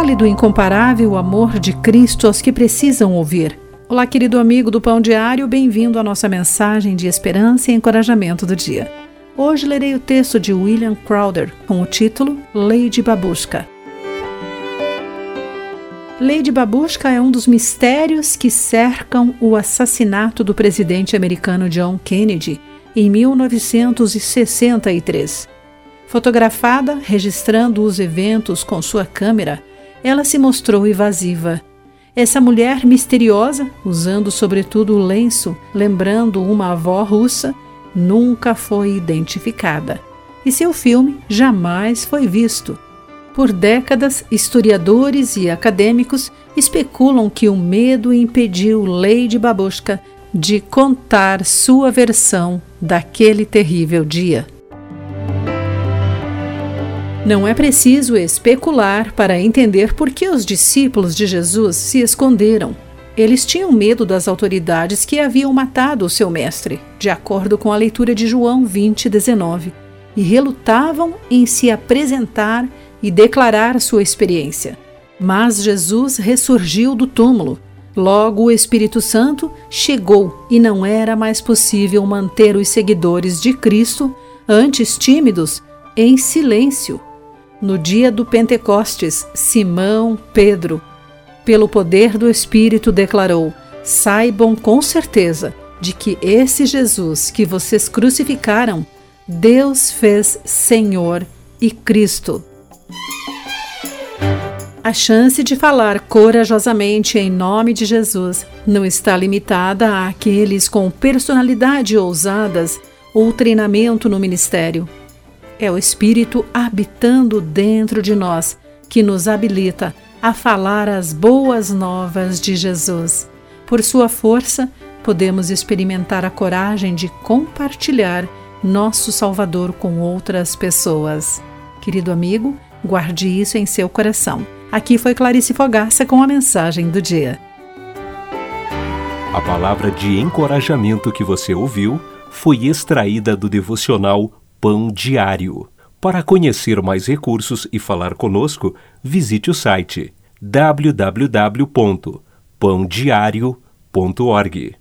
Fale do incomparável amor de Cristo aos que precisam ouvir. Olá, querido amigo do Pão Diário, bem-vindo à nossa mensagem de esperança e encorajamento do dia. Hoje lerei o texto de William Crowder com o título Lady Babushka. Lady Babushka é um dos mistérios que cercam o assassinato do presidente americano John Kennedy em 1963. Fotografada registrando os eventos com sua câmera, ela se mostrou evasiva. Essa mulher misteriosa, usando sobretudo o lenço, lembrando uma avó russa, nunca foi identificada. E seu filme jamais foi visto. Por décadas, historiadores e acadêmicos especulam que o medo impediu Lady Babushka de contar sua versão daquele terrível dia. Não é preciso especular para entender por que os discípulos de Jesus se esconderam. Eles tinham medo das autoridades que haviam matado o seu mestre, de acordo com a leitura de João 20, 19, e relutavam em se apresentar e declarar sua experiência. Mas Jesus ressurgiu do túmulo. Logo o Espírito Santo chegou e não era mais possível manter os seguidores de Cristo, antes tímidos, em silêncio. No dia do Pentecostes, Simão Pedro, pelo poder do Espírito, declarou: Saibam com certeza de que esse Jesus que vocês crucificaram, Deus fez Senhor e Cristo. A chance de falar corajosamente em nome de Jesus não está limitada àqueles com personalidade ousadas ou treinamento no ministério. É o Espírito habitando dentro de nós que nos habilita a falar as boas novas de Jesus. Por sua força, podemos experimentar a coragem de compartilhar nosso Salvador com outras pessoas. Querido amigo, guarde isso em seu coração. Aqui foi Clarice Fogaça com a mensagem do dia. A palavra de encorajamento que você ouviu foi extraída do devocional Pão Diário. Para conhecer mais recursos e falar conosco, visite o site www.pandiario.org.